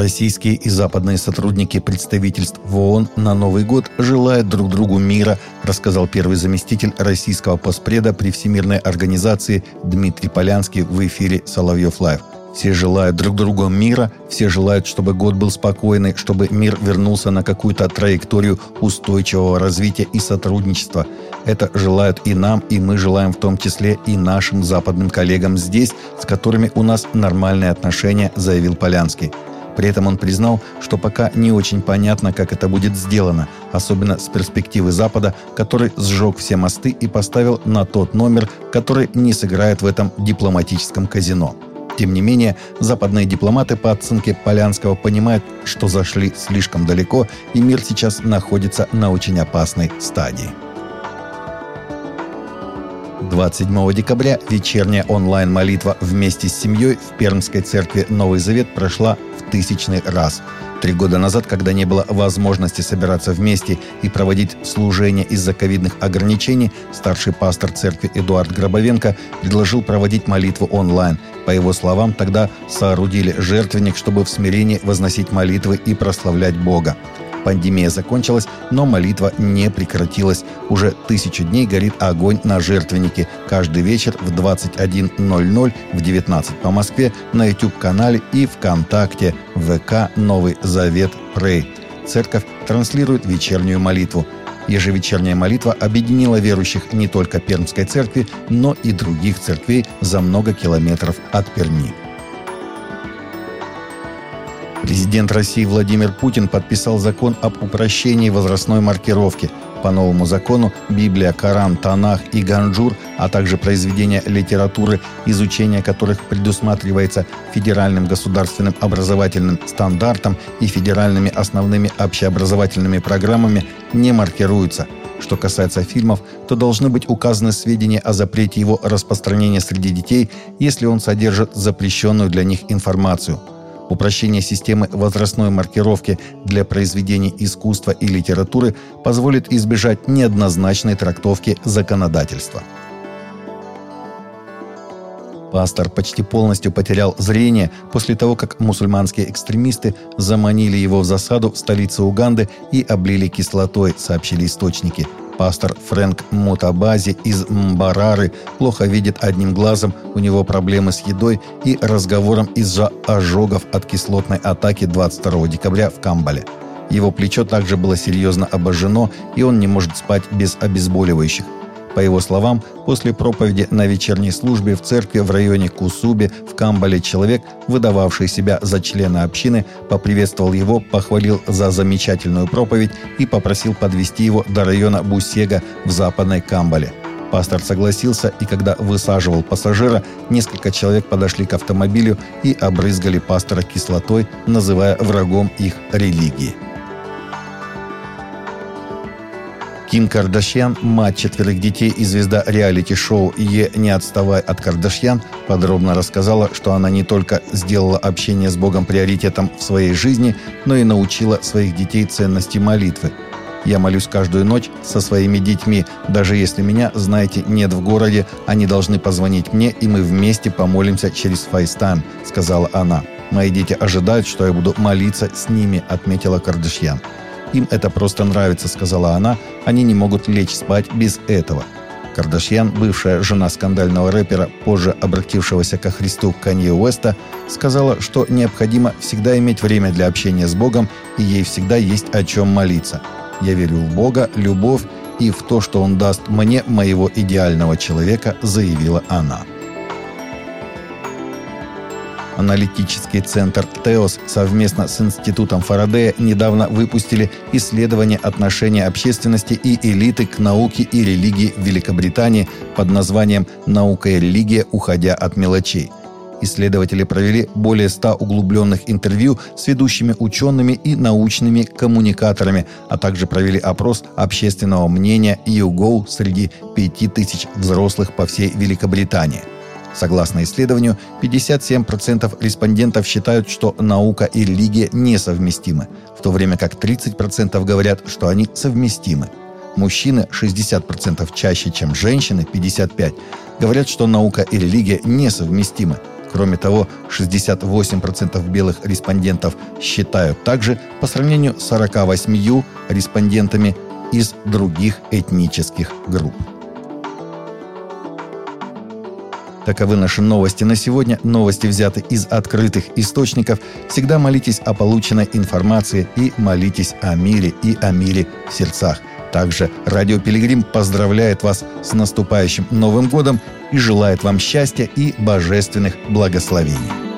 Российские и западные сотрудники представительств в ООН на Новый год желают друг другу мира, рассказал первый заместитель российского постпреда при Всемирной организации Дмитрий Полянский в эфире «Соловьев Лайв». Все желают друг другу мира, все желают, чтобы год был спокойный, чтобы мир вернулся на какую-то траекторию устойчивого развития и сотрудничества. Это желают и нам, и мы желаем в том числе и нашим западным коллегам здесь, с которыми у нас нормальные отношения, заявил Полянский. При этом он признал, что пока не очень понятно, как это будет сделано, особенно с перспективы Запада, который сжег все мосты и поставил на тот номер, который не сыграет в этом дипломатическом казино. Тем не менее, западные дипломаты по оценке Полянского понимают, что зашли слишком далеко, и мир сейчас находится на очень опасной стадии. 27 декабря вечерняя онлайн-молитва вместе с семьей в Пермской церкви «Новый Завет» прошла в тысячный раз – Три года назад, когда не было возможности собираться вместе и проводить служение из-за ковидных ограничений, старший пастор церкви Эдуард Гробовенко предложил проводить молитву онлайн. По его словам, тогда соорудили жертвенник, чтобы в смирении возносить молитвы и прославлять Бога. Пандемия закончилась, но молитва не прекратилась. Уже тысячу дней горит огонь на жертвеннике. Каждый вечер в 21.00 в 19 по Москве на YouTube-канале и ВКонтакте ВК «Новый Завет Прей». Церковь транслирует вечернюю молитву. Ежевечерняя молитва объединила верующих не только Пермской церкви, но и других церквей за много километров от Перми. Президент России Владимир Путин подписал закон об упрощении возрастной маркировки. По новому закону Библия, Коран, Танах и Ганджур, а также произведения литературы, изучение которых предусматривается федеральным государственным образовательным стандартом и федеральными основными общеобразовательными программами, не маркируются. Что касается фильмов, то должны быть указаны сведения о запрете его распространения среди детей, если он содержит запрещенную для них информацию – Упрощение системы возрастной маркировки для произведений искусства и литературы позволит избежать неоднозначной трактовки законодательства. Пастор почти полностью потерял зрение после того, как мусульманские экстремисты заманили его в засаду в столице Уганды и облили кислотой, сообщили источники – Пастор Фрэнк Мутабази из Мбарары плохо видит одним глазом, у него проблемы с едой и разговором из-за ожогов от кислотной атаки 22 декабря в Камбале. Его плечо также было серьезно обожжено, и он не может спать без обезболивающих. По его словам, после проповеди на вечерней службе в церкви в районе Кусуби в Камбале человек, выдававший себя за члена общины, поприветствовал его, похвалил за замечательную проповедь и попросил подвести его до района Бусега в западной Камбале. Пастор согласился, и когда высаживал пассажира, несколько человек подошли к автомобилю и обрызгали пастора кислотой, называя врагом их религии. Ким Кардашьян, мать четверых детей и звезда реалити-шоу «Е. Не отставай от Кардашьян», подробно рассказала, что она не только сделала общение с Богом приоритетом в своей жизни, но и научила своих детей ценности молитвы. «Я молюсь каждую ночь со своими детьми. Даже если меня, знаете, нет в городе, они должны позвонить мне, и мы вместе помолимся через FaceTime», — сказала она. «Мои дети ожидают, что я буду молиться с ними», — отметила Кардашьян. Им это просто нравится, сказала она. Они не могут лечь спать без этого. Кардашьян, бывшая жена скандального рэпера, позже обратившегося ко Христу Канье Уэста, сказала, что необходимо всегда иметь время для общения с Богом, и ей всегда есть о чем молиться. «Я верю в Бога, любовь и в то, что Он даст мне моего идеального человека», заявила она. Аналитический центр ТЕОС совместно с Институтом Фарадея недавно выпустили исследование отношения общественности и элиты к науке и религии в Великобритании под названием «Наука и религия, уходя от мелочей». Исследователи провели более 100 углубленных интервью с ведущими учеными и научными коммуникаторами, а также провели опрос общественного мнения YouGo среди 5000 взрослых по всей Великобритании – Согласно исследованию, 57% респондентов считают, что наука и религия несовместимы, в то время как 30% говорят, что они совместимы. Мужчины 60% чаще, чем женщины, 55%, говорят, что наука и религия несовместимы. Кроме того, 68% белых респондентов считают также по сравнению с 48 респондентами из других этнических групп. Таковы наши новости на сегодня. Новости взяты из открытых источников. Всегда молитесь о полученной информации и молитесь о мире и о мире в сердцах. Также Радио Пилигрим поздравляет вас с наступающим Новым годом и желает вам счастья и божественных благословений.